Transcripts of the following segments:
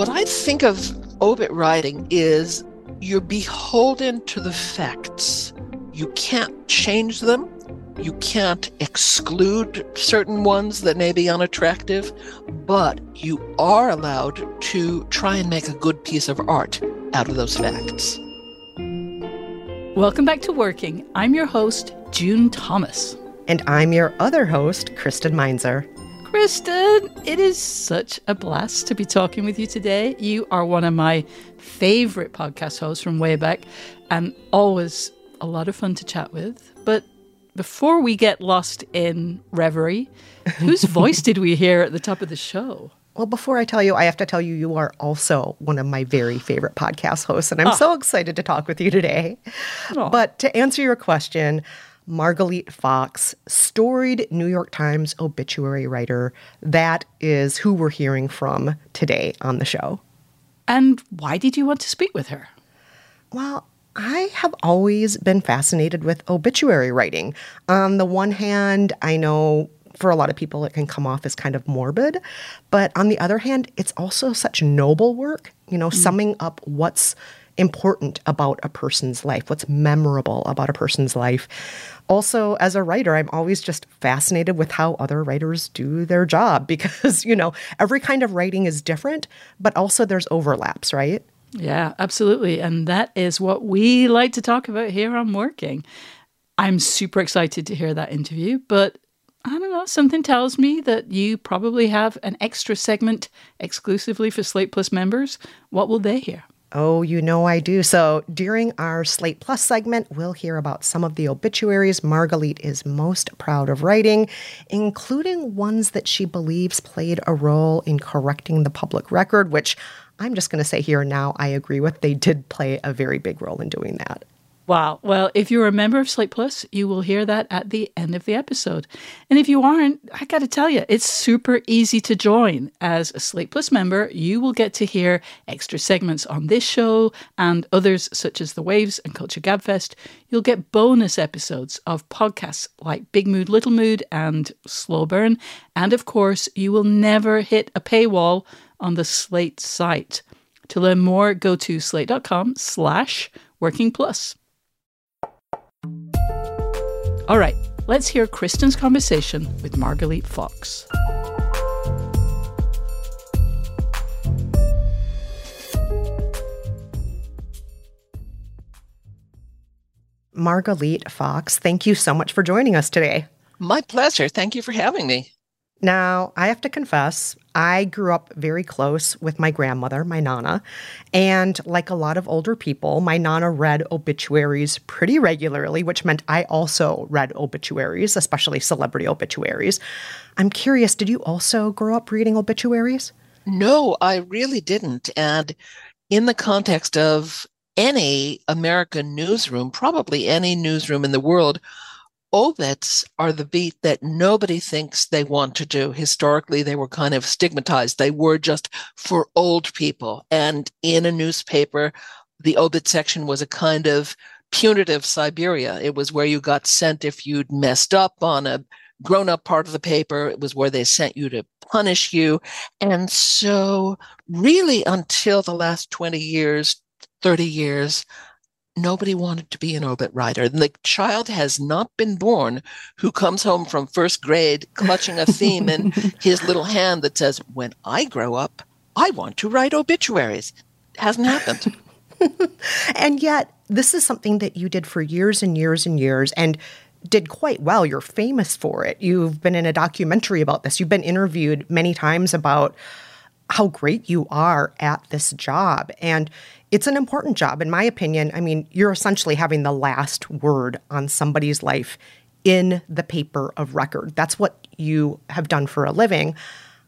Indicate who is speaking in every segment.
Speaker 1: What I think of obit writing is you're beholden to the facts. You can't change them. You can't exclude certain ones that may be unattractive, but you are allowed to try and make a good piece of art out of those facts.
Speaker 2: Welcome back to Working. I'm your host, June Thomas.
Speaker 3: And I'm your other host, Kristen Meinzer.
Speaker 2: Kristen, it is such a blast to be talking with you today. You are one of my favorite podcast hosts from way back and always a lot of fun to chat with. But before we get lost in reverie, whose voice did we hear at the top of the show?
Speaker 3: Well, before I tell you, I have to tell you, you are also one of my very favorite podcast hosts, and I'm oh. so excited to talk with you today. Oh. But to answer your question, Margalit Fox, storied New York Times obituary writer. That is who we're hearing from today on the show.
Speaker 2: And why did you want to speak with her?
Speaker 3: Well, I have always been fascinated with obituary writing. On the one hand, I know for a lot of people it can come off as kind of morbid, but on the other hand, it's also such noble work, you know, mm. summing up what's important about a person's life, what's memorable about a person's life also as a writer i'm always just fascinated with how other writers do their job because you know every kind of writing is different but also there's overlaps right
Speaker 2: yeah absolutely and that is what we like to talk about here on working i'm super excited to hear that interview but I don't know, something tells me that you probably have an extra segment exclusively for Slate Plus members. What will they hear?
Speaker 3: Oh, you know I do. So during our Slate Plus segment, we'll hear about some of the obituaries Margalit is most proud of writing, including ones that she believes played a role in correcting the public record, which I'm just going to say here now I agree with. They did play a very big role in doing that.
Speaker 2: Wow. Well, if you're a member of Slate Plus, you will hear that at the end of the episode. And if you aren't, I got to tell you, it's super easy to join. As a Slate Plus member, you will get to hear extra segments on this show and others such as The Waves and Culture Gabfest. You'll get bonus episodes of podcasts like Big Mood, Little Mood and Slow Burn. And of course, you will never hit a paywall on the Slate site. To learn more, go to slate.com slash working plus. All right, let's hear Kristen's conversation with Margalit Fox.
Speaker 3: Margalit Fox, thank you so much for joining us today.
Speaker 1: My pleasure. Thank you for having me.
Speaker 3: Now, I have to confess, I grew up very close with my grandmother, my Nana. And like a lot of older people, my Nana read obituaries pretty regularly, which meant I also read obituaries, especially celebrity obituaries. I'm curious, did you also grow up reading obituaries?
Speaker 1: No, I really didn't. And in the context of any American newsroom, probably any newsroom in the world, obits are the beat that nobody thinks they want to do. Historically, they were kind of stigmatized. They were just for old people. And in a newspaper, the obit section was a kind of punitive Siberia. It was where you got sent if you'd messed up on a grown up part of the paper. It was where they sent you to punish you. And so, really, until the last 20 years, 30 years, nobody wanted to be an obit writer. The child has not been born who comes home from first grade clutching a theme in his little hand that says, When I grow up, I want to write obituaries. It hasn't happened.
Speaker 3: and yet, this is something that you did for years and years and years and did quite well. You're famous for it. You've been in a documentary about this. You've been interviewed many times about how great you are at this job. And it's an important job, in my opinion. I mean, you're essentially having the last word on somebody's life in the paper of record. That's what you have done for a living.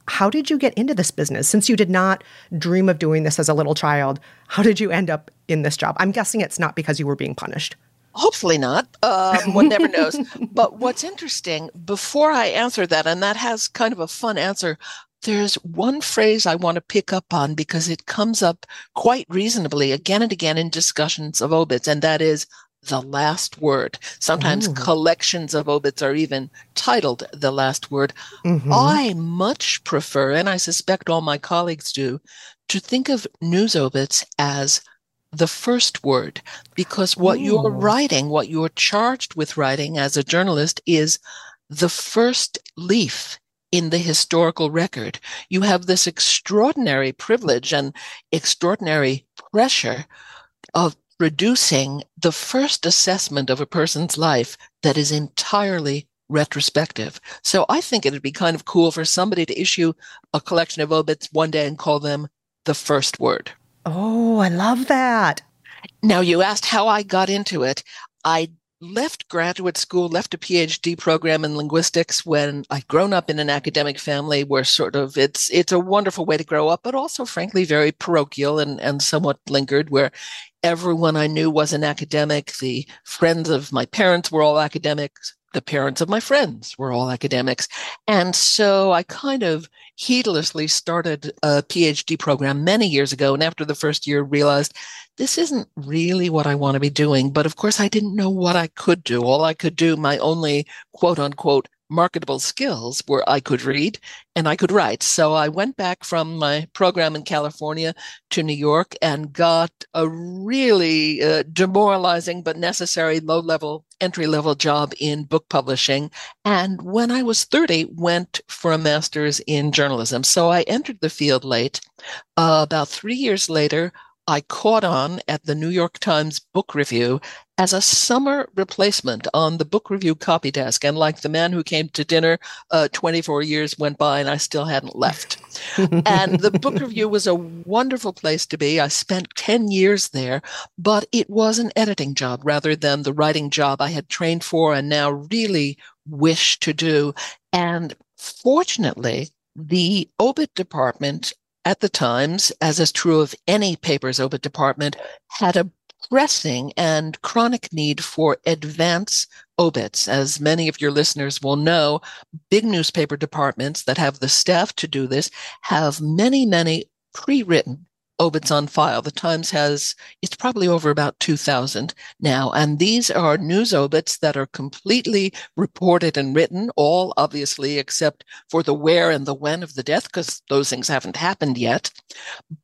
Speaker 3: How did you get into this business? Since you did not dream of doing this as a little child, how did you end up in this job? I'm guessing it's not because you were being punished.
Speaker 1: Hopefully not. Um, one never knows. But what's interesting, before I answer that, and that has kind of a fun answer, there's one phrase I want to pick up on because it comes up quite reasonably again and again in discussions of obits, and that is the last word. Sometimes Ooh. collections of obits are even titled the last word. Mm-hmm. I much prefer, and I suspect all my colleagues do, to think of news obits as the first word because what Ooh. you're writing, what you're charged with writing as a journalist is the first leaf in the historical record. You have this extraordinary privilege and extraordinary pressure of producing the first assessment of a person's life that is entirely retrospective. So I think it'd be kind of cool for somebody to issue a collection of obits one day and call them the first word.
Speaker 3: Oh, I love that.
Speaker 1: Now, you asked how I got into it. I left graduate school, left a PhD program in linguistics when I'd grown up in an academic family where sort of it's it's a wonderful way to grow up, but also frankly very parochial and, and somewhat lingered where everyone I knew was an academic. The friends of my parents were all academics the parents of my friends were all academics. And so I kind of heedlessly started a PhD program many years ago. And after the first year, realized this isn't really what I want to be doing. But of course, I didn't know what I could do. All I could do, my only quote unquote marketable skills where I could read and I could write. So I went back from my program in California to New York and got a really uh, demoralizing but necessary low level entry level job in book publishing. And when I was 30, went for a master's in journalism. So I entered the field late. Uh, about three years later, I caught on at the New York Times Book Review as a summer replacement on the book review copy desk. And like the man who came to dinner, uh, 24 years went by and I still hadn't left. and the book review was a wonderful place to be. I spent 10 years there, but it was an editing job rather than the writing job I had trained for and now really wish to do. And fortunately, the obit department at the Times, as is true of any paper's obit department, had a pressing and chronic need for advance obits. As many of your listeners will know, big newspaper departments that have the staff to do this have many, many pre-written Oh, obits on file. The Times has, it's probably over about 2,000 now. And these are news obits that are completely reported and written, all obviously except for the where and the when of the death, because those things haven't happened yet.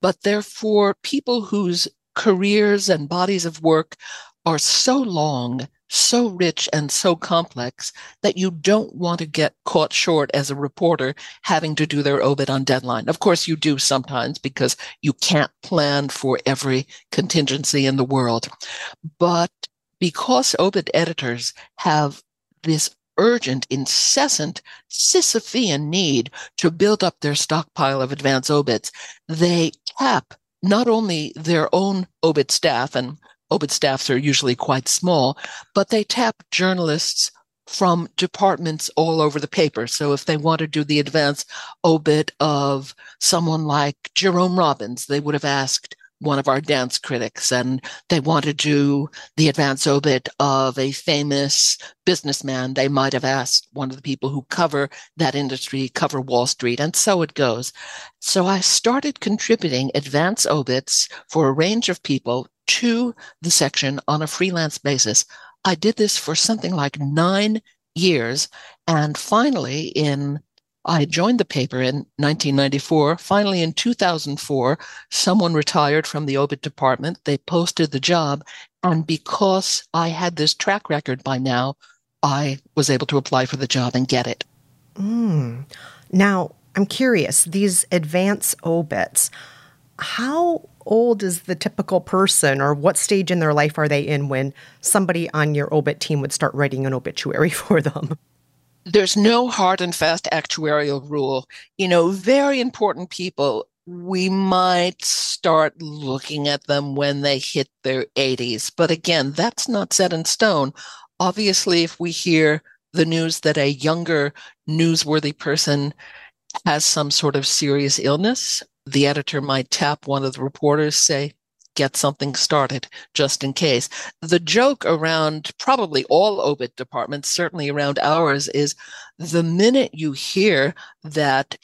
Speaker 1: But they're for people whose careers and bodies of work are so long, so rich, and so complex that you don't want to get caught short as a reporter having to do their obit on deadline. Of course, you do sometimes because you can't plan for every contingency in the world. But because obit editors have this urgent, incessant Sisyphean need to build up their stockpile of advance obits, they tap not only their own obit staff, and obit staffs are usually quite small, but they tap journalists from departments all over the paper. So if they want to do the advance obit of someone like Jerome Robbins, they would have asked one of our dance critics and they want to do the advance obit of a famous businessman, they might have asked one of the people who cover that industry, cover Wall Street, and so it goes. So I started contributing advance obits for a range of people to the section on a freelance basis. I did this for something like nine years. And finally, in I joined the paper in 1994. Finally, in 2004, someone retired from the obit department. They posted the job. And because I had this track record by now, I was able to apply for the job and get it.
Speaker 3: Mm. Now, I'm curious these advance obits, how old is the typical person or what stage in their life are they in when somebody on your obit team would start writing an obituary for them?
Speaker 1: there's no hard and fast actuarial rule. You know, very important people, we might start looking at them when they hit their 80s. But again, that's not set in stone. Obviously, if we hear the news that a younger newsworthy person has some sort of serious illness, the editor might tap one of the reporters, say, get something started just in case. The joke around probably all obit departments, certainly around ours, is the minute you hear that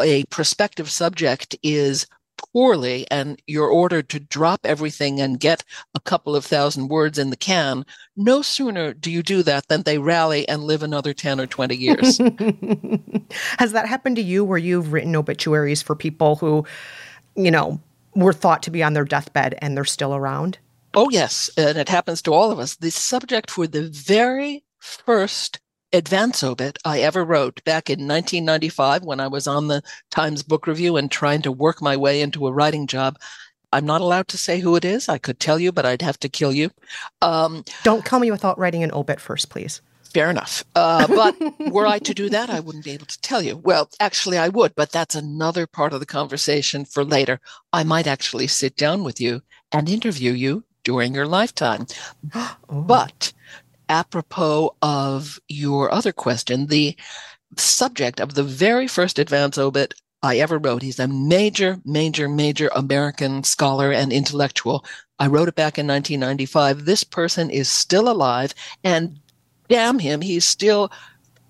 Speaker 1: a prospective subject is poorly and you're ordered to drop everything and get a couple of thousand words in the can, no sooner do you do that than they rally and live another 10 or 20 years.
Speaker 3: Has that happened to you where you've written obituaries for people who, you know, were thought to be on their deathbed and they're still around?
Speaker 1: Oh, yes. And it happens to all of us. The subject for the very first advance obit I ever wrote back in 1995 when I was on the Times Book Review and trying to work my way into a writing job. I'm not allowed to say who it is. I could tell you, but I'd have to kill you. Um,
Speaker 3: Don't kill me without writing an obit first, please.
Speaker 1: Fair enough. Uh, but were I to do that, I wouldn't be able to tell you. Well, actually, I would, but that's another part of the conversation for later. I might actually sit down with you and interview you during your lifetime. oh. But apropos of your other question, the subject of the very first advance obit I ever wrote, he's a major, major, major American scholar and intellectual. I wrote it back in 1995. This person is still alive and damn him, he's still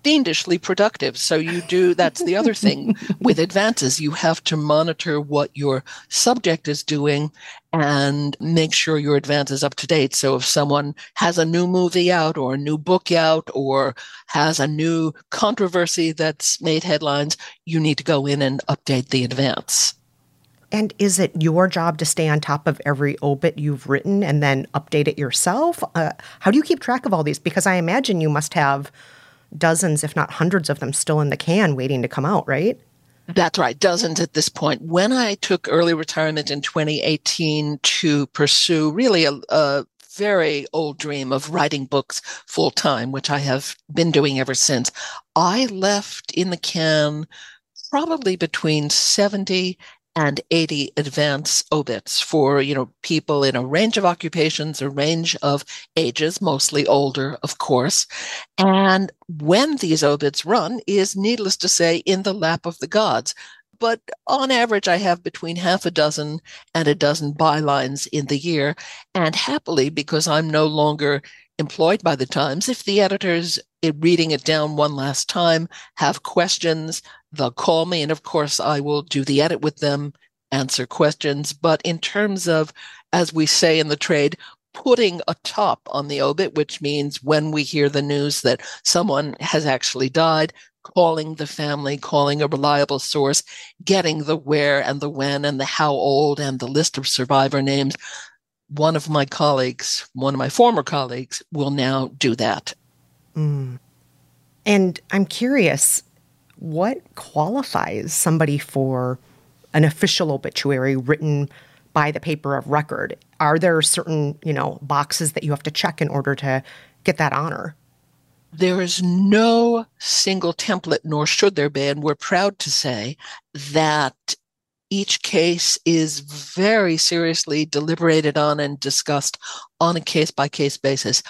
Speaker 1: fiendishly productive. So you do, that's the other thing with advances. You have to monitor what your subject is doing and make sure your advance is up to date. So if someone has a new movie out or a new book out or has a new controversy that's made headlines, you need to go in and update the advance.
Speaker 3: And is it your job to stay on top of every obit you've written and then update it yourself? Uh, how do you keep track of all these? Because I imagine you must have dozens, if not hundreds of them still in the can waiting to come out, right?
Speaker 1: That's right, dozens at this point. When I took early retirement in 2018 to pursue really a, a very old dream of writing books full time, which I have been doing ever since, I left in the can probably between 70 and 80 advance obits for, you know, people in a range of occupations, a range of ages, mostly older, of course. And when these obits run is needless to say in the lap of the gods. But on average, I have between half a dozen and a dozen bylines in the year. And happily, because I'm no longer employed by the Times, if the editors reading it down one last time have questions, they'll call me. And of course, I will do the edit with them, answer questions. But in terms of, as we say in the trade, putting a top on the obit, which means when we hear the news that someone has actually died, calling the family, calling a reliable source, getting the where and the when and the how old and the list of survivor names. One of my colleagues, one of my former colleagues, will now do that.
Speaker 3: Mm. And I'm curious, what qualifies somebody for an official obituary written by the paper of record? Are there certain, you know, boxes that you have to check in order to get that honor?
Speaker 1: There is no single template, nor should there be. And we're proud to say that each case is very seriously deliberated on and discussed on a case by case basis.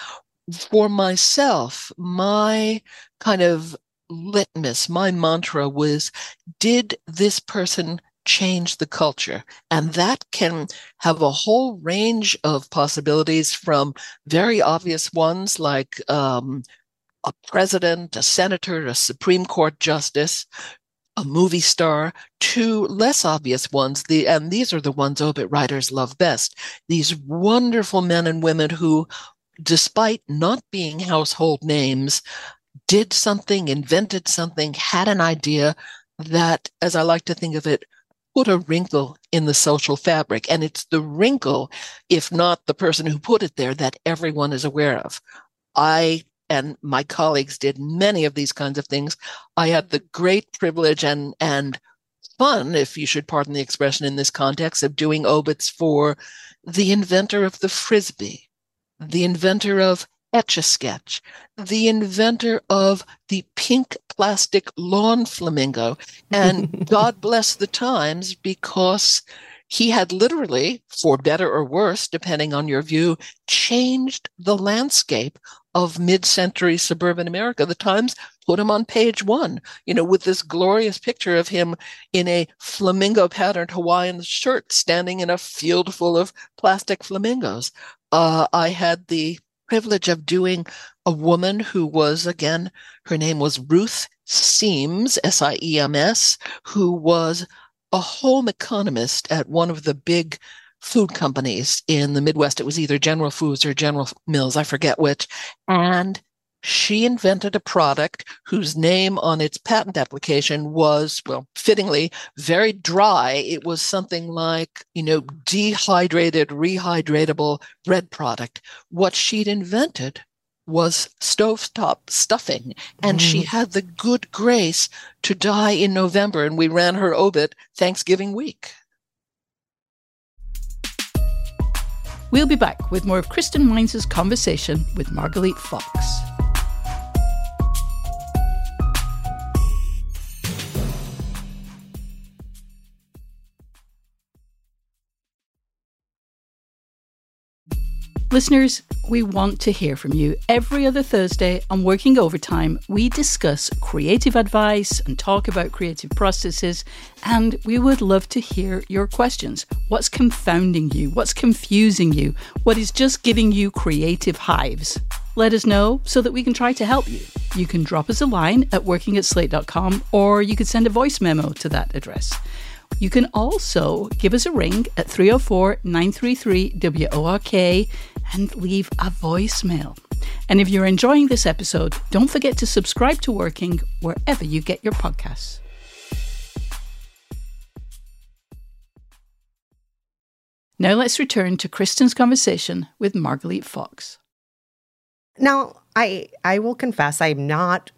Speaker 1: For myself, my kind of litmus, my mantra was did this person change the culture? And that can have a whole range of possibilities from very obvious ones like um, a president, a senator, a Supreme Court justice, a movie star to less obvious ones the and these are the ones obit writers love best these wonderful men and women who despite not being household names did something, invented something, had an idea that, as I like to think of it, put a wrinkle in the social fabric. And it's the wrinkle, if not the person who put it there, that everyone is aware of. I and my colleagues did many of these kinds of things. I had the great privilege and, and fun, if you should pardon the expression in this context, of doing obits for the inventor of the frisbee, the inventor of Etch a Sketch, the inventor of the pink plastic lawn flamingo. And God bless the times because he had literally, for better or worse, depending on your view, changed the landscape of mid-century suburban America. The Times put him on page one, you know, with this glorious picture of him in a flamingo patterned Hawaiian shirt standing in a field full of plastic flamingos. Uh, I had the privilege of doing a woman who was, again, her name was Ruth Siems, S I E M S, who was a home economist at one of the big food companies in the Midwest. It was either General Foods or General Mills, I forget which. And she invented a product whose name on its patent application was, well, fittingly, very dry. It was something like, you know, dehydrated, rehydratable bread product. What she'd invented was stovetop stuffing, and mm. she had the good grace to die in November, and we ran her obit Thanksgiving week.
Speaker 2: We'll be back with more of Kristen Meinzer's conversation with Margalit Fox. Listeners, we want to hear from you. Every other Thursday on Working Overtime, we discuss creative advice and talk about creative processes, and we would love to hear your questions. What's confounding you? What's confusing you? What is just giving you creative hives? Let us know so that we can try to help you. You can drop us a line at working at slate.com or you could send a voice memo to that address. You can also give us a ring at 304 933 WORK and leave a voicemail. And if you're enjoying this episode, don't forget to subscribe to Working wherever you get your podcasts. Now let's return to Kristen's conversation with Margalit Fox.
Speaker 3: Now, I I will confess I'm not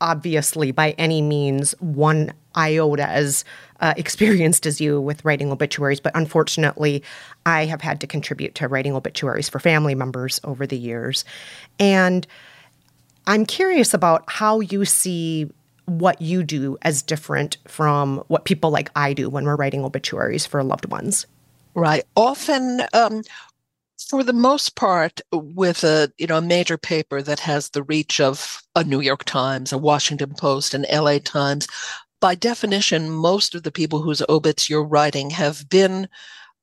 Speaker 3: obviously by any means one iota as uh, experienced as you with writing obituaries, but unfortunately, I have had to contribute to writing obituaries for family members over the years. And I'm curious about how you see what you do as different from what people like I do when we're writing obituaries for loved ones.
Speaker 1: Right. Often, um, for the most part, with a you know a major paper that has the reach of a New York Times, a Washington Post, an LA Times, by definition, most of the people whose obits you're writing have been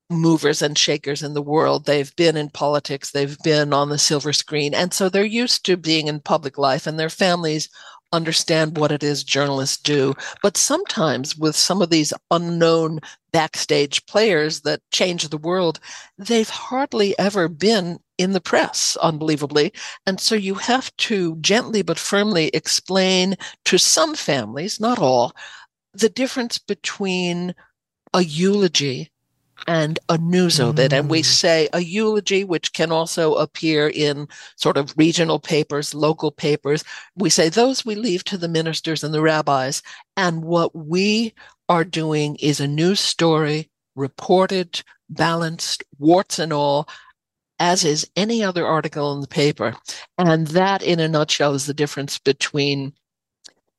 Speaker 1: movers and shakers in the world. They've been in politics, they've been on the silver screen. And so they're used to being in public life, and their families understand what it is journalists do. But sometimes with some of these unknown backstage players that change the world, they've hardly ever been in the press, unbelievably. And so you have to gently but firmly explain to some families, not all, the difference between a eulogy and a news obit. Mm. And we mm. say a eulogy, which can also appear in sort of regional papers, local papers. We say those we leave to the ministers and the rabbis. And what we are doing is a news story, reported, balanced, warts and all, as is any other article in the paper. And that, in a nutshell, is the difference between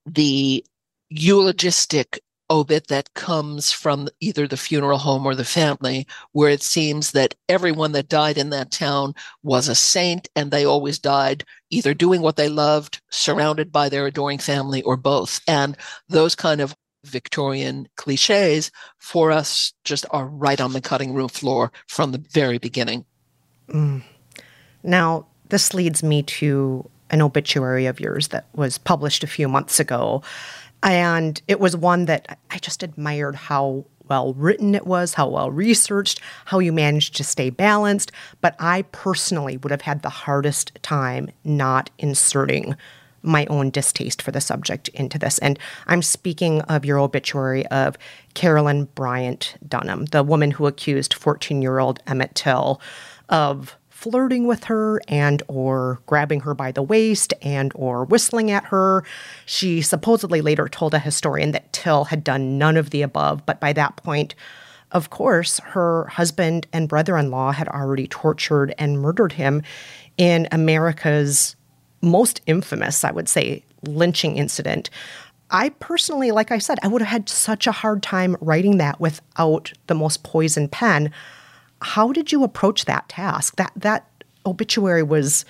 Speaker 1: the eulogistic obit that comes from either the funeral home or the family, where it seems that everyone that died in that town was a saint and they always died either doing what they loved, surrounded by their adoring family, or both. And those kind of Victorian cliches for us just are right on the cutting room floor from the very beginning.
Speaker 3: Mm. Now, this leads me to an obituary of yours that was published a few months ago. And it was one that I just admired how well written it was, how well researched, how you managed to stay balanced. But I personally would have had the hardest time not inserting my own distaste for the subject into this. And I'm speaking of your obituary of Carolyn Bryant Donham, the woman who accused 14 year old Emmett Till of flirting with her and or grabbing her by the waist and or whistling at her. She supposedly later told a historian that Till had done none of the above, but by that point, of course, her husband and brother-in-law had already tortured and murdered him in America's most infamous, I would say, lynching incident. I personally, like I said, I would have had such a hard time writing that without the most poisoned pen. How did you approach that task? That that obituary was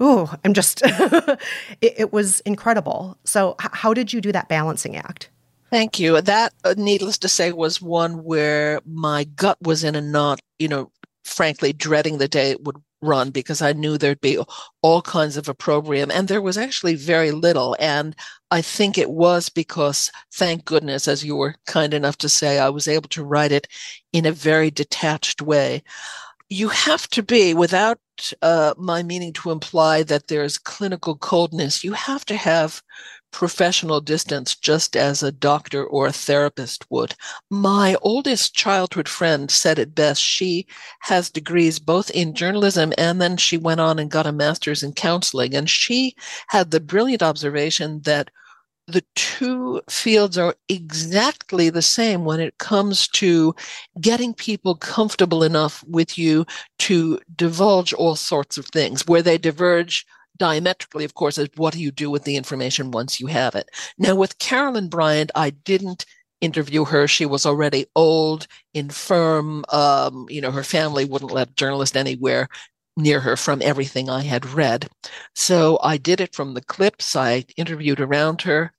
Speaker 3: oh, I'm just it, it, was incredible. So h- how did you do that balancing act?
Speaker 1: Thank you. That, uh, needless to say, was one where my gut was in a knot, you know, frankly, dreading the day it would run because I knew there'd be all kinds of opprobrium. And there was actually very little. And I think it was because, thank goodness, as you were kind enough to say, I was able to write it in a very detached way. you have to be, without uh, my meaning to imply that there's clinical coldness, you have to have professional distance just as a doctor or a therapist would. My oldest childhood friend said it best. She has degrees both in journalism and then she went on and got a master's in counseling. And she had the brilliant observation that the two fields are exactly the same when it comes to getting people comfortable enough with you to divulge all sorts of things. Where they diverge diametrically, of course, is what do you do with the information once you have it? Now, with Carolyn Bryant, I didn't interview her. She was already old, infirm. Um, you know, her family wouldn't let a journalist anywhere near her from everything I had read. So I did it from the clips. I interviewed around her.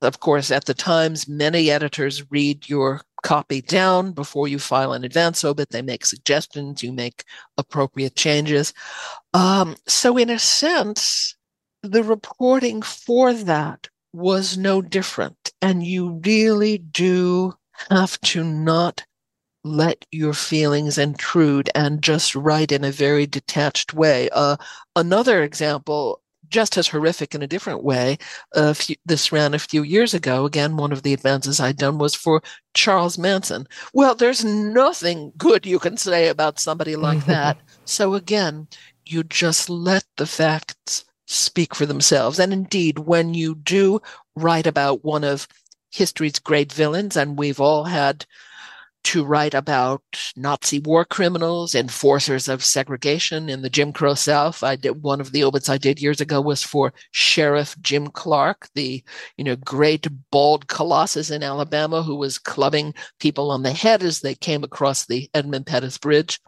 Speaker 1: Of course, at the Times, many editors read your copy down before you file an advance obit. They make suggestions, you make appropriate changes. Um, so, in a sense, the reporting for that was no different. And you really do have to not let your feelings intrude and just write in a very detached way. Uh, another example just as horrific in a different way. Uh, few, this ran a few years ago. Again, one of the advances I'd done was for Charles Manson. Well, there's nothing good you can say about somebody like that. So again, you just let the facts speak for themselves. And indeed, when you do write about one of history's great villains, and we've all had to write about Nazi war criminals, enforcers of segregation in the Jim Crow South. I did one of the obits I did years ago was for Sheriff Jim Clark, the you know great bald colossus in Alabama who was clubbing people on the head as they came across the Edmund Pettus Bridge.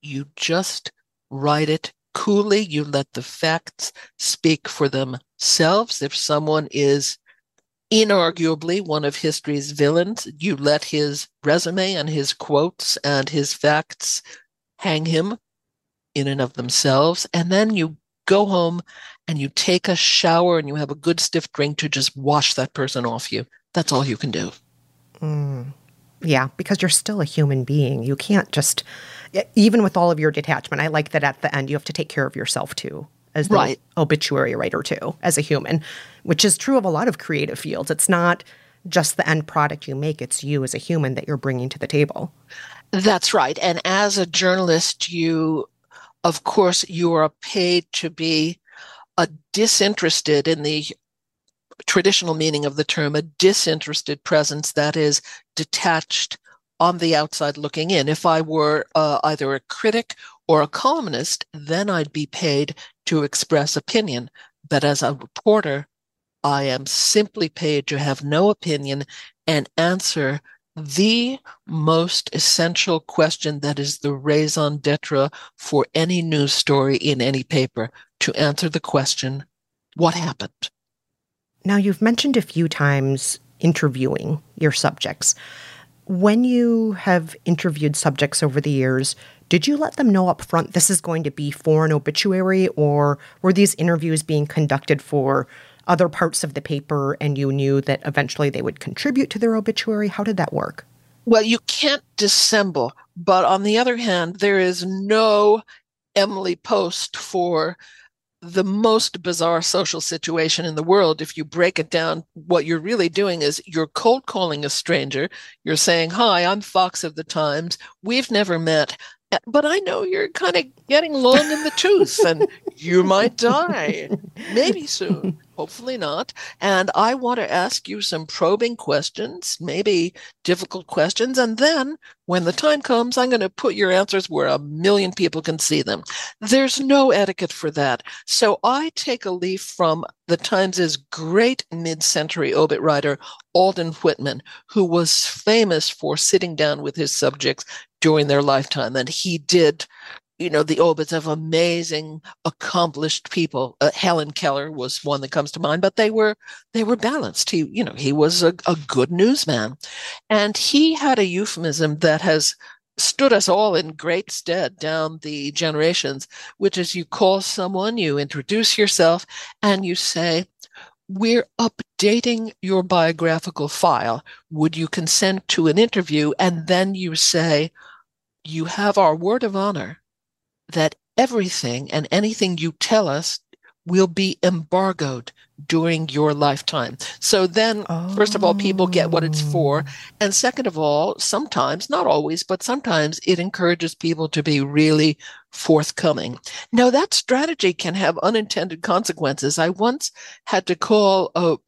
Speaker 1: You just write it coolly. You let the facts speak for themselves. If someone is inarguably one of history's villains. You let his resume and his quotes and his facts hang him in and of themselves. And then you go home and you take a shower and you have a good stiff drink to just wash that person off you. That's all you can do.
Speaker 3: Mm. Yeah, because you're still a human being. You can't just, even with all of your detachment, I like that at the end you have to take care of yourself too as the right. obituary writer too, as a human, which is true of a lot of creative fields. It's not just the end product you make, it's you as a human that you're bringing to the table.
Speaker 1: That's right. And as a journalist, you, of course, you are paid to be a disinterested in the traditional meaning of the term, a disinterested presence that is detached on the outside looking in. If I were uh, either a critic or a columnist, then I'd be paid to express opinion. But as a reporter, I am simply paid to have no opinion and answer the most essential question that is the raison d'etre for any news story in any paper to answer the question, what happened?
Speaker 3: Now, you've mentioned a few times interviewing your subjects. When you have interviewed subjects over the years, did you let them know up front this is going to be for an obituary, or were these interviews being conducted for other parts of the paper and you knew that eventually they would contribute to their obituary? How did that work?
Speaker 1: Well, you can't dissemble, but on the other hand, there is no Emily Post for the most bizarre social situation in the world. If you break it down, what you're really doing is you're cold calling a stranger. You're saying, Hi, I'm Fox of the Times. We've never met eh, but I know you're kind of getting long in the tooth and you might die maybe soon, hopefully not. And I want to ask you some probing questions, maybe difficult questions. And then when the time comes, I'm going to put your answers where a million people can see them. There's no etiquette for that. So I take a leaf from the Times' great mid century obit writer, Alden Whitman, who was famous for sitting down with his subjects during their lifetime. And he did, you know, the obits of amazing, accomplished people. Uh, Helen Keller was one that comes to mind, but they were they were balanced. He, you know, he was a, a good newsman, and he had a euphemism that has stood us all in great stead down the generations, which is you call someone, you introduce yourself, and you say, we're updating your biographical file. Would you consent to an interview? And then you say, you have our word of honor that everything and anything you tell us will be embargoed during your lifetime. So then, oh. first of all, people get what it's for. Oh. And second of all, sometimes, not always, but sometimes it encourages people to be really forthcoming. Now, that strategy can have unintended consequences. I once had to call a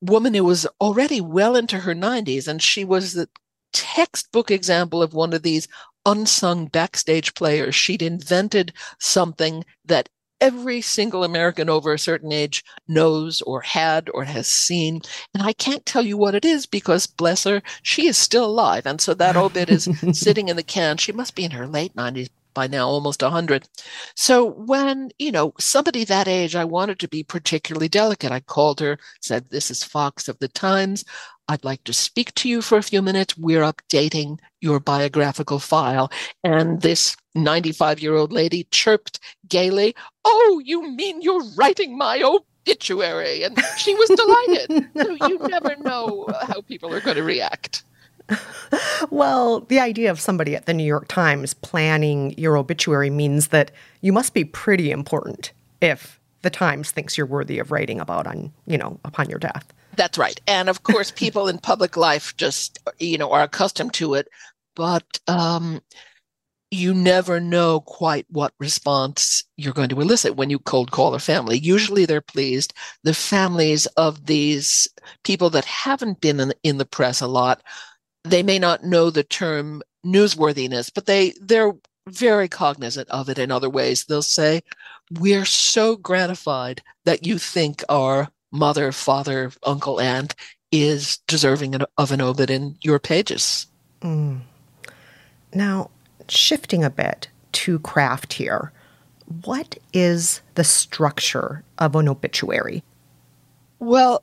Speaker 1: woman who was already well into her 90s, and she was the textbook example of one of these unsung backstage players. She'd invented something that every single American over a certain age knows or had or has seen. And I can't tell you what it is because, bless her, she is still alive. And so that obit is sitting in the can. She must be in her late 90s by now, almost 100. So when, you know, somebody that age, I wanted to be particularly delicate. I called her, said, This is Fox of the Times. I'd like to speak to you for a few minutes. We're updating your biographical file. And this 95 year old lady chirped gaily, Oh, you mean you're writing my obituary? And she was delighted. so you never know how people are going to react.
Speaker 3: well, the idea of somebody at the New York Times planning your obituary means that you must be pretty important if the Times thinks you're worthy of writing about on, you know, upon your death.
Speaker 1: That's right. And of course, people in public life just, you know, are accustomed to it. But um, you never know quite what response you're going to elicit when you cold call a family. Usually they're pleased. The families of these people that haven't been in, in the press a lot, they may not know the term newsworthiness, but they they're very cognizant of it in other ways. They'll say, We're so gratified that you think our mother, father, uncle, aunt is deserving of an obit in your pages. Mm.
Speaker 3: Now, shifting a bit to craft here, what is the structure of an obituary?
Speaker 1: Well,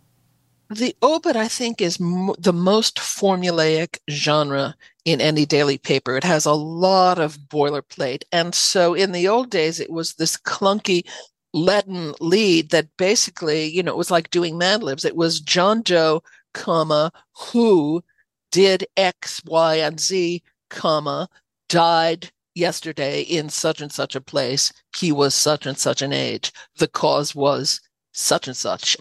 Speaker 1: the obit, I think, is the most formulaic genre in any daily paper. It has a lot of boilerplate. And so in the old days, it was this clunky leaden lead that basically, you know, it was like doing Mad Libs. It was John Doe, comma, who did X, Y, and Z, comma, died yesterday in such and such a place. He was such and such an age. The cause was such and such.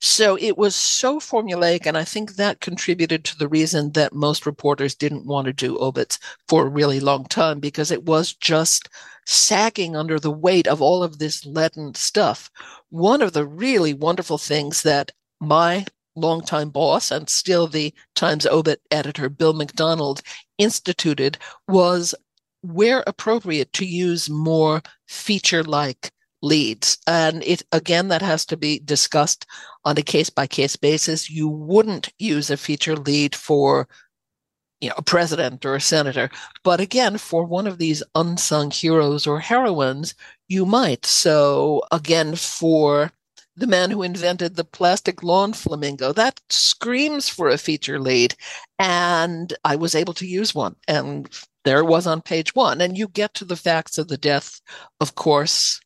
Speaker 1: So it was so formulaic. And I think that contributed to the reason that most reporters didn't want to do obits for a really long time because it was just sagging under the weight of all of this leaden stuff. One of the really wonderful things that my longtime boss and still the Times obit editor, Bill McDonald, instituted was where appropriate to use more feature like leads. And it again, that has to be discussed on a case by case basis. You wouldn't use a feature lead for you know, a president or a senator. But again, for one of these unsung heroes or heroines, you might. So again, for the man who invented the plastic lawn flamingo, that screams for a feature lead. And I was able to use one. And there it was on page one. And you get to the facts of the death, of course,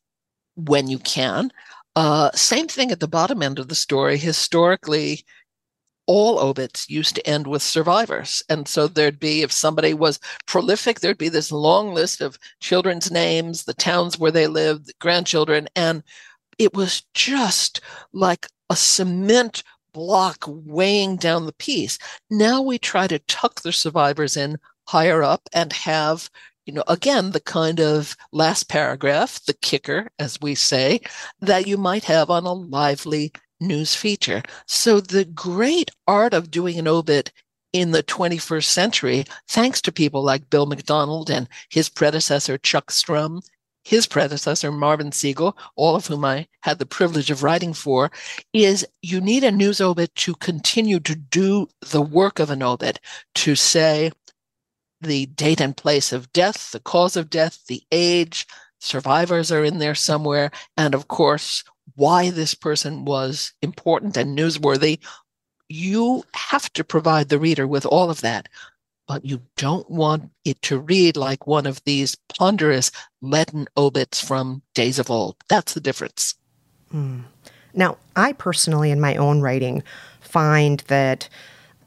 Speaker 1: when you can. Uh, same thing at the bottom end of the story. Historically, all obits used to end with survivors. And so there'd be, if somebody was prolific, there'd be this long list of children's names, the towns where they lived, the grandchildren. And it was just like a cement block weighing down the piece. Now we try to tuck the survivors in higher up and have you know, again, the kind of last paragraph, the kicker, as we say, that you might have on a lively news feature. So the great art of doing an obit in the 21st century, thanks to people like Bill McDonald and his predecessor, Chuck Strum, his predecessor, Marvin Siegel, all of whom I had the privilege of writing for, is you need a news obit to continue to do the work of an obit, to say, the date and place of death, the cause of death, the age, survivors are in there somewhere, and of course, why this person was important and newsworthy. You have to provide the reader with all of that, but you don't want it to read like one of these ponderous leaden obits from days of old. That's the difference.
Speaker 3: Mm. Now, I personally, in my own writing, find that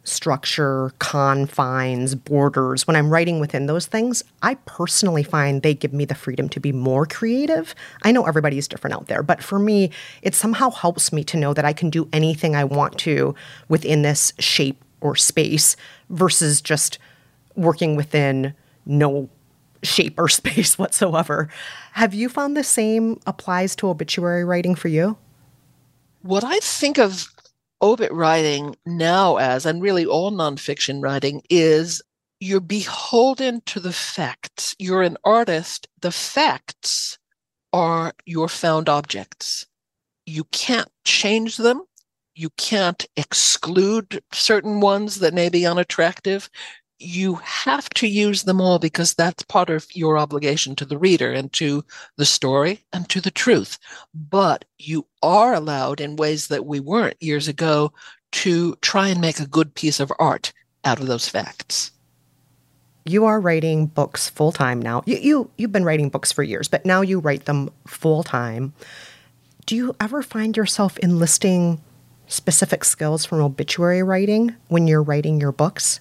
Speaker 3: structure, confines, borders, when I'm writing within those things, I personally find they give me the freedom to be more creative. I know everybody's different out there, but for me, it somehow helps me to know that I can do anything I want to within this shape or space versus just working within no shape or space whatsoever. Have you found the same applies to obituary writing for you?
Speaker 1: What I think of obit writing now as, and really all nonfiction writing, is you're beholden to the facts. You're an artist. The facts are your found objects. You can't change them. You can't exclude certain ones that may be unattractive you have to use them all because that's part of your obligation to the reader and to the story and to the truth. But you are allowed in ways that we weren't years ago to try and make a good piece of art out of those facts.
Speaker 3: You are writing books full time now. You, you you've been writing books for years, but now you write them full time. Do you ever find yourself enlisting specific skills from obituary writing when you're writing your books?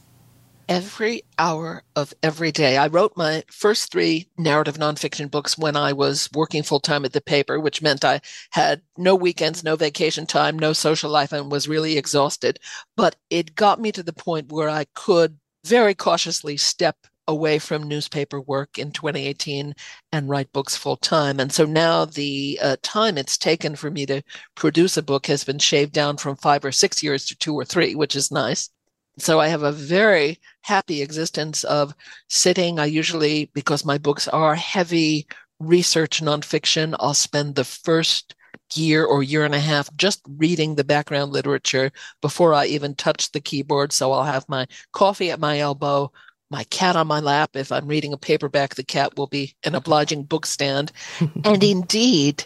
Speaker 1: Every hour of every day. I wrote my first three narrative nonfiction books when I was working full time at the paper, which meant I had no weekends, no vacation time, no social life, and was really exhausted. But it got me to the point where I could very cautiously step away from newspaper work in 2018 and write books full time. And so now the uh, time it's taken for me to produce a book has been shaved down from five or six years to two or three, which is nice. So I have a very happy existence of sitting. I usually, because my books are heavy research nonfiction, I'll spend the first year or year and a half just reading the background literature before I even touch the keyboard. So I'll have my coffee at my elbow, my cat on my lap. If I'm reading a paperback, the cat will be an obliging book stand. and indeed,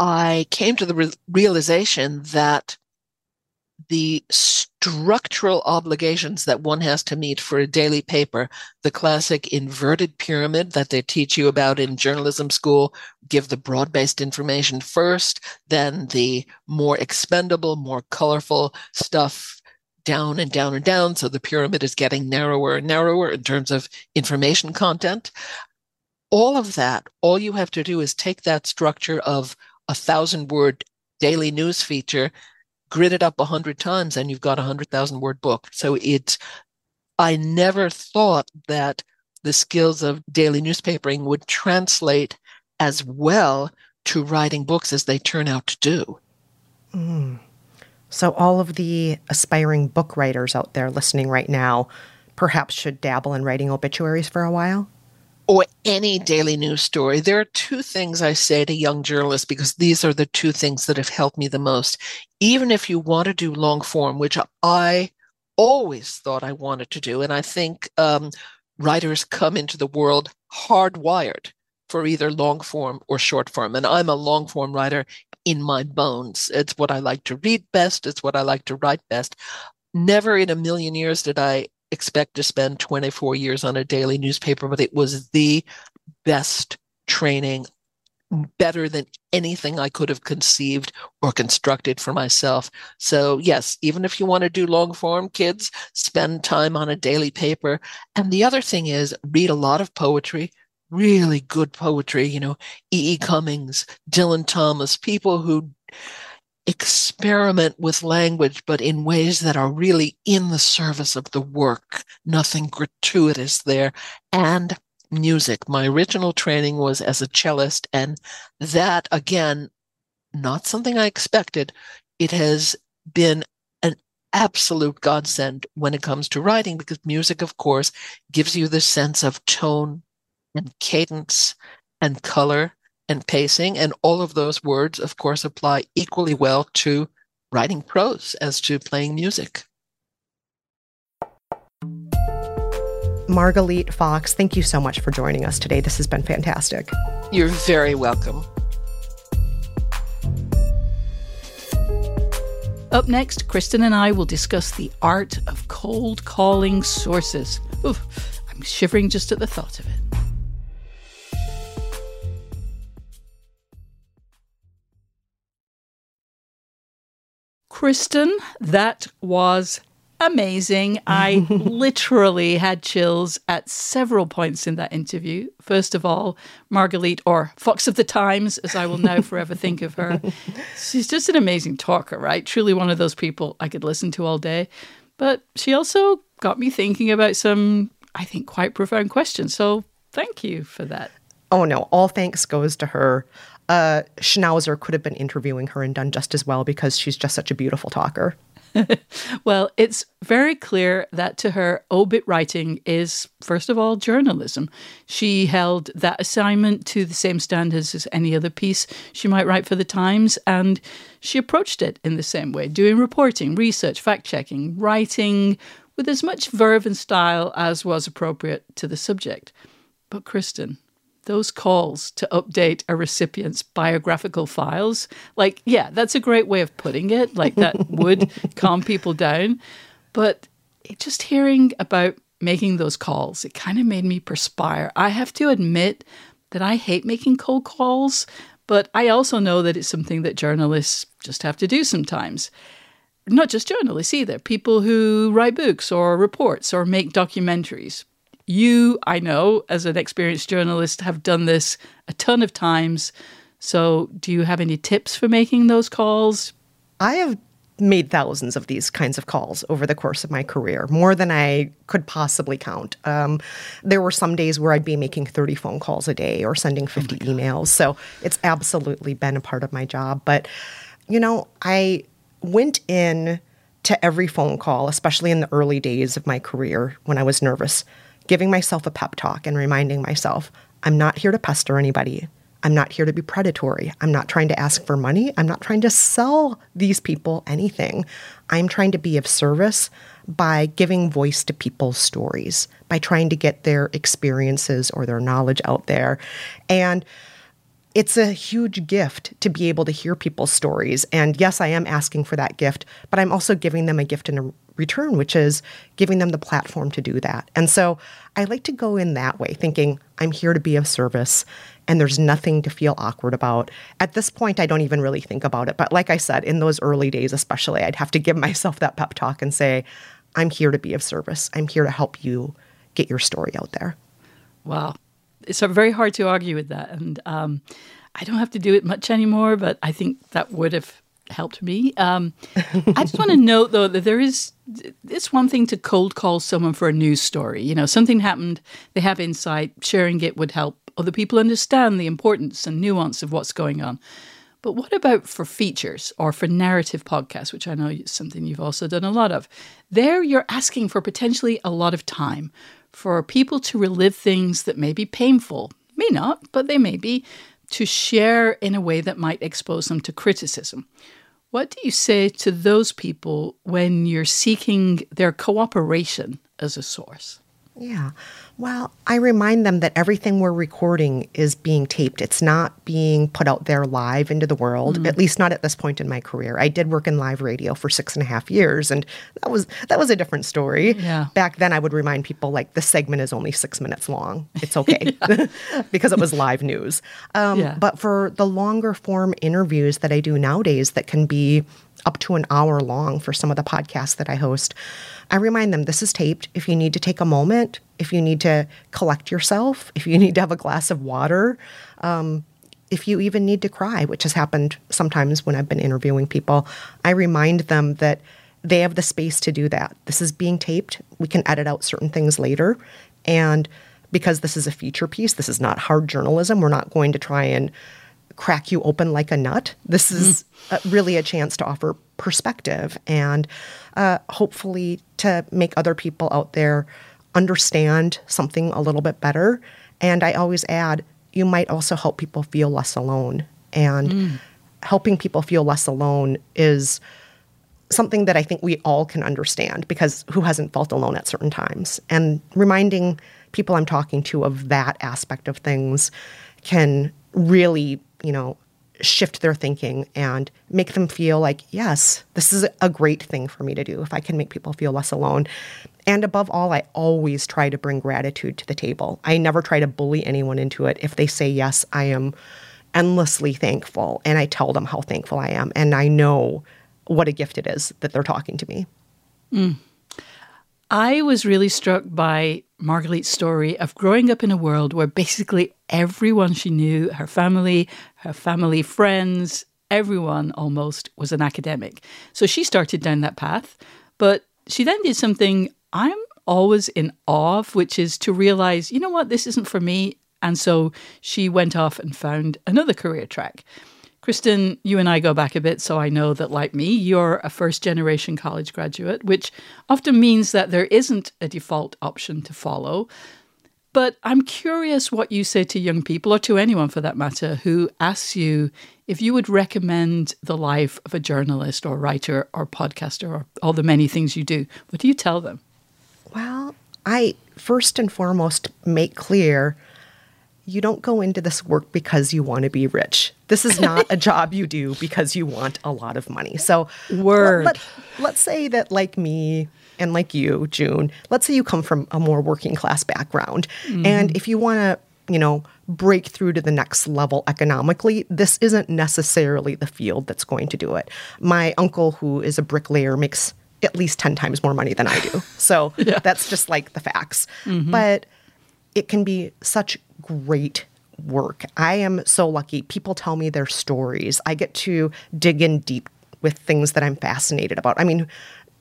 Speaker 1: I came to the re- realization that the structural obligations that one has to meet for a daily paper, the classic inverted pyramid that they teach you about in journalism school, give the broad based information first, then the more expendable, more colorful stuff down and down and down. So the pyramid is getting narrower and narrower in terms of information content. All of that, all you have to do is take that structure of a thousand word daily news feature grit it up a hundred times and you've got a hundred thousand word book. So it's, I never thought that the skills of daily newspapering would translate as well to writing books as they turn out to do.
Speaker 3: Mm. So, all of the aspiring book writers out there listening right now perhaps should dabble in writing obituaries for a while?
Speaker 1: Or any daily news story, there are two things I say to young journalists because these are the two things that have helped me the most. Even if you want to do long form, which I always thought I wanted to do, and I think um, writers come into the world hardwired for either long form or short form. And I'm a long form writer in my bones. It's what I like to read best, it's what I like to write best. Never in a million years did I expect to spend 24 years on a daily newspaper, but it was the best training, better than anything I could have conceived or constructed for myself. So, yes, even if you want to do long form, kids, spend time on a daily paper. And the other thing is read a lot of poetry. Really good poetry, you know, E. E. Cummings, Dylan Thomas, people who experiment with language, but in ways that are really in the service of the work, nothing gratuitous there. And music. My original training was as a cellist, and that, again, not something I expected. It has been an absolute godsend when it comes to writing because music, of course, gives you the sense of tone and cadence and color and pacing. And all of those words, of course, apply equally well to writing prose as to playing music.
Speaker 3: Margalit Fox, thank you so much for joining us today. This has been fantastic.
Speaker 1: You're very welcome.
Speaker 2: Up next, Kristen and I will discuss the art of cold calling sources. Oof, I'm shivering just at the thought of it. Kristen, that was amazing. I literally had chills at several points in that interview. First of all, Margalit, or Fox of the Times, as I will now forever think of her. She's just an amazing talker, right? Truly one of those people I could listen to all day. But she also got me thinking about some, I think, quite profound questions. So thank you for that.
Speaker 3: Oh no, all thanks goes to her. Uh, Schnauzer could have been interviewing her and done just as well because she's just such a beautiful talker.
Speaker 2: well, it's very clear that to her, obit writing is, first of all, journalism. She held that assignment to the same standards as any other piece she might write for the Times, and she approached it in the same way, doing reporting, research, fact checking, writing with as much verve and style as was appropriate to the subject. But, Kristen, those calls to update a recipient's biographical files, like, yeah, that's a great way of putting it. Like, that would calm people down. But just hearing about making those calls, it kind of made me perspire. I have to admit that I hate making cold calls, but I also know that it's something that journalists just have to do sometimes. Not just journalists either, people who write books or reports or make documentaries. You, I know, as an experienced journalist, have done this a ton of times. So, do you have any tips for making those calls?
Speaker 3: I have made thousands of these kinds of calls over the course of my career, more than I could possibly count. Um, there were some days where I'd be making 30 phone calls a day or sending 50 oh emails. So it's absolutely been a part of my job. But, you know, I went in to every phone call, especially in the early days of my career when I was nervous, giving myself a pep talk and reminding myself, I'm not here to pester anybody. I'm not here to be predatory. I'm not trying to ask for money. I'm not trying to sell these people anything. I'm trying to be of service by giving voice to people's stories, by trying to get their experiences or their knowledge out there. And it's a huge gift to be able to hear people's stories. And yes, I am asking for that gift, but I'm also giving them a gift in return, which is giving them the platform to do that. And so I like to go in that way, thinking I'm here to be of service and there's nothing to feel awkward about. At this point, I don't even really think about it. But like I said, in those early days, especially, I'd have to give myself that pep talk and say, I'm here to be of service. I'm here to help you get your story out there.
Speaker 2: Wow it's very hard to argue with that. And um, I don't have to do it much anymore, but I think that would have helped me. Um, I just want to note, though, that there is it's one thing to cold call someone for a news story. You know, something happened, they have insight, sharing it would help other people understand the importance and nuance of what's going on. But what about for features or for narrative podcasts, which I know is something you've also done a lot of? There, you're asking for potentially a lot of time for people to relive things that may be painful, may not, but they may be, to share in a way that might expose them to criticism. What do you say to those people when you're seeking their cooperation as a source?
Speaker 3: Yeah. Well, I remind them that everything we're recording is being taped. It's not being put out there live into the world, mm-hmm. at least not at this point in my career. I did work in live radio for six and a half years, and that was that was a different story.
Speaker 2: Yeah.
Speaker 3: Back then I would remind people like the segment is only six minutes long. It's okay. because it was live news. Um, yeah. but for the longer form interviews that I do nowadays that can be up to an hour long for some of the podcasts that I host. I remind them this is taped. If you need to take a moment, if you need to collect yourself, if you need to have a glass of water, um, if you even need to cry, which has happened sometimes when I've been interviewing people, I remind them that they have the space to do that. This is being taped. We can edit out certain things later. And because this is a feature piece, this is not hard journalism. We're not going to try and crack you open like a nut. This is mm. really a chance to offer perspective and uh, hopefully to make other people out there understand something a little bit better. And I always add, you might also help people feel less alone. And mm. helping people feel less alone is something that I think we all can understand because who hasn't felt alone at certain times? And reminding people I'm talking to of that aspect of things can really you know, shift their thinking and make them feel like, yes, this is a great thing for me to do if I can make people feel less alone. And above all, I always try to bring gratitude to the table. I never try to bully anyone into it. If they say yes, I am endlessly thankful and I tell them how thankful I am. And I know what a gift it is that they're talking to me.
Speaker 2: Mm. I was really struck by Margalit's story of growing up in a world where basically everyone she knew, her family, her family friends, everyone almost was an academic. So she started down that path, but she then did something I'm always in awe of, which is to realize, you know what, this isn't for me. And so she went off and found another career track. Kristen, you and I go back a bit, so I know that, like me, you're a first generation college graduate, which often means that there isn't a default option to follow. But I'm curious what you say to young people, or to anyone for that matter, who asks you if you would recommend the life of a journalist or writer or podcaster or all the many things you do. What do you tell them?
Speaker 3: Well, I first and foremost make clear you don't go into this work because you want to be rich. This is not a job you do because you want a lot of money. So,
Speaker 2: word.
Speaker 3: Let, let, us say that, like me and like you, June, let's say you come from a more working class background. Mm-hmm. And if you want to, you know, break through to the next level economically, this isn't necessarily the field that's going to do it. My uncle, who is a bricklayer, makes at least 10 times more money than I do. So yeah. that's just like the facts. Mm-hmm. But it can be such great work. I am so lucky. People tell me their stories. I get to dig in deep with things that I'm fascinated about. I mean,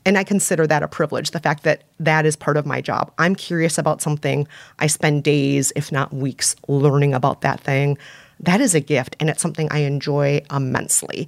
Speaker 3: and I consider that a privilege, the fact that that is part of my job. I'm curious about something. I spend days, if not weeks, learning about that thing. That is a gift, and it's something I enjoy immensely.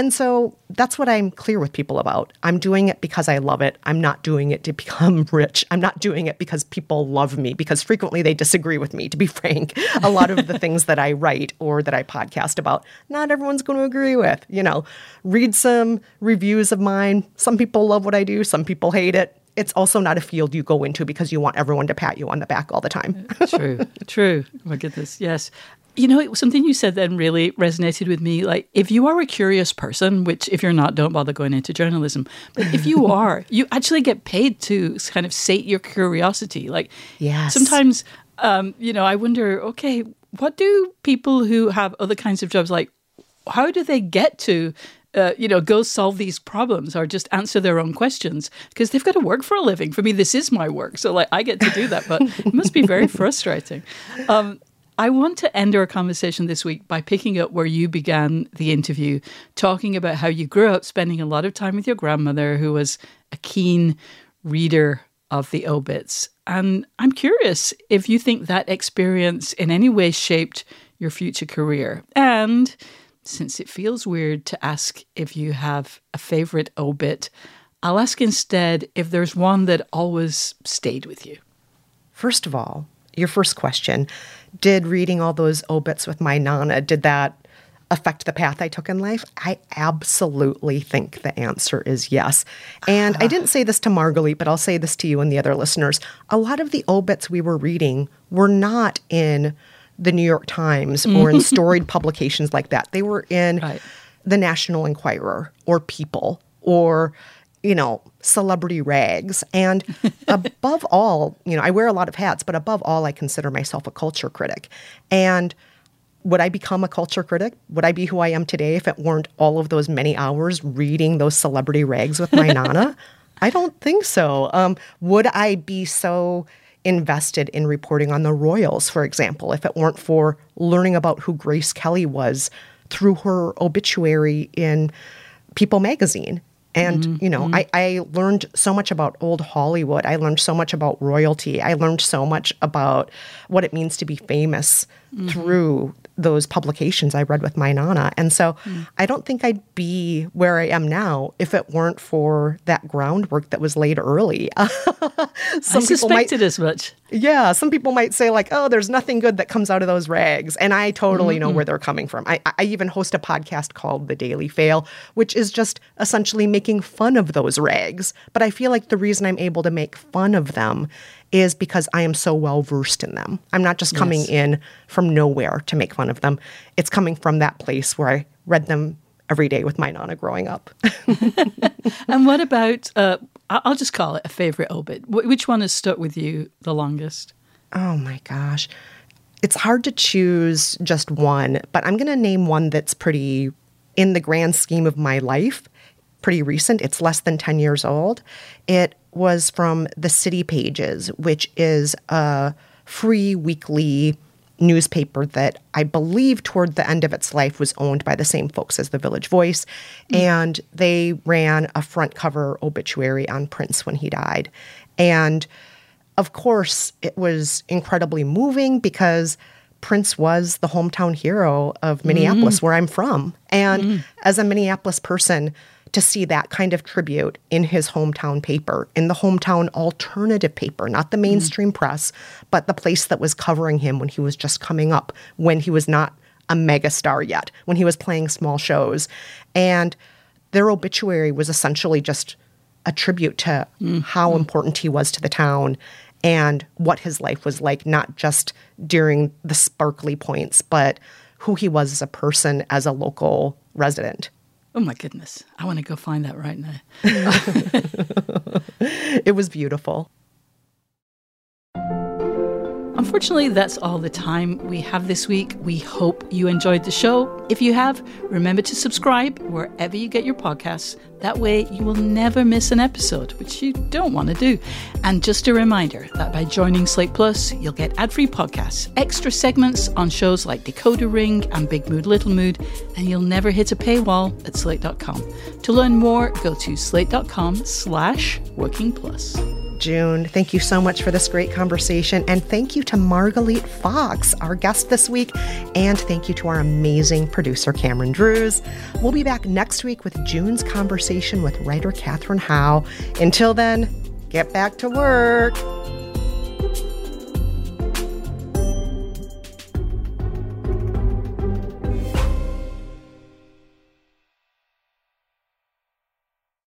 Speaker 3: And so that's what I'm clear with people about. I'm doing it because I love it. I'm not doing it to become rich. I'm not doing it because people love me, because frequently they disagree with me, to be frank. A lot of the things that I write or that I podcast about, not everyone's going to agree with. You know, read some reviews of mine. Some people love what I do, some people hate it. It's also not a field you go into because you want everyone to pat you on the back all the time.
Speaker 2: true, true. Oh my goodness, yes. You know, something you said then really resonated with me. Like, if you are a curious person, which if you're not, don't bother going into journalism. But if you are, you actually get paid to kind of sate your curiosity. Like,
Speaker 3: yes.
Speaker 2: sometimes, um, you know, I wonder, okay, what do people who have other kinds of jobs like? How do they get to uh, you know, go solve these problems or just answer their own questions because they've got to work for a living. For me, this is my work, so like I get to do that, but it must be very frustrating. Um, I want to end our conversation this week by picking up where you began the interview, talking about how you grew up spending a lot of time with your grandmother, who was a keen reader of the obits. And I'm curious if you think that experience in any way shaped your future career. And since it feels weird to ask if you have a favorite obit, I'll ask instead if there's one that always stayed with you.
Speaker 3: First of all, your first question, did reading all those oh obits with my nana, did that affect the path I took in life? I absolutely think the answer is yes. And I didn't say this to Margalit, but I'll say this to you and the other listeners. A lot of the oh obits we were reading were not in the New York Times or in storied publications like that. They were in right. the National Enquirer or People or you know, celebrity rags. And above all, you know, I wear a lot of hats, but above all, I consider myself a culture critic. And would I become a culture critic? Would I be who I am today if it weren't all of those many hours reading those celebrity rags with my nana? I don't think so. Um, would I be so invested in reporting on the Royals, for example, if it weren't for learning about who Grace Kelly was through her obituary in People magazine? And, mm-hmm. you know, mm-hmm. I, I learned so much about old Hollywood. I learned so much about royalty. I learned so much about what it means to be famous mm-hmm. through those publications I read with my Nana. And so mm. I don't think I'd be where I am now if it weren't for that groundwork that was laid early.
Speaker 2: some I suspected might, as much.
Speaker 3: Yeah. Some people might say, like, oh, there's nothing good that comes out of those rags. And I totally mm-hmm. know where they're coming from. I, I even host a podcast called The Daily Fail, which is just essentially making fun of those rags. But I feel like the reason I'm able to make fun of them is because I am so well versed in them. I'm not just coming yes. in from nowhere to make fun of them. It's coming from that place where I read them every day with my nana growing up.
Speaker 2: and what about, uh, I'll just call it a favorite obit. Which one has stuck with you the longest?
Speaker 3: Oh my gosh. It's hard to choose just one, but I'm going to name one that's pretty, in the grand scheme of my life, pretty recent. It's less than 10 years old. It was from the City Pages, which is a free weekly newspaper that I believe toward the end of its life was owned by the same folks as the Village Voice. And they ran a front cover obituary on Prince when he died. And of course, it was incredibly moving because Prince was the hometown hero of Minneapolis, mm-hmm. where I'm from. And mm-hmm. as a Minneapolis person, to see that kind of tribute in his hometown paper, in the hometown alternative paper, not the mm-hmm. mainstream press, but the place that was covering him when he was just coming up, when he was not a megastar yet, when he was playing small shows. And their obituary was essentially just a tribute to mm-hmm. how important he was to the town and what his life was like, not just during the sparkly points, but who he was as a person, as a local resident.
Speaker 2: Oh my goodness. I want to go find that right now.
Speaker 3: It was beautiful.
Speaker 2: Unfortunately, that's all the time we have this week. We hope you enjoyed the show. If you have, remember to subscribe wherever you get your podcasts. That way, you will never miss an episode, which you don't want to do. And just a reminder that by joining Slate Plus, you'll get ad free podcasts, extra segments on shows like Decoder Ring and Big Mood, Little Mood, and you'll never hit a paywall at slate.com. To learn more, go to slate.com slash working plus.
Speaker 3: June, thank you so much for this great conversation. And thank you to Margalit Fox, our guest this week. And thank you to our amazing producer, Cameron Drews. We'll be back next week with June's conversation with writer Catherine Howe. Until then, get back to work.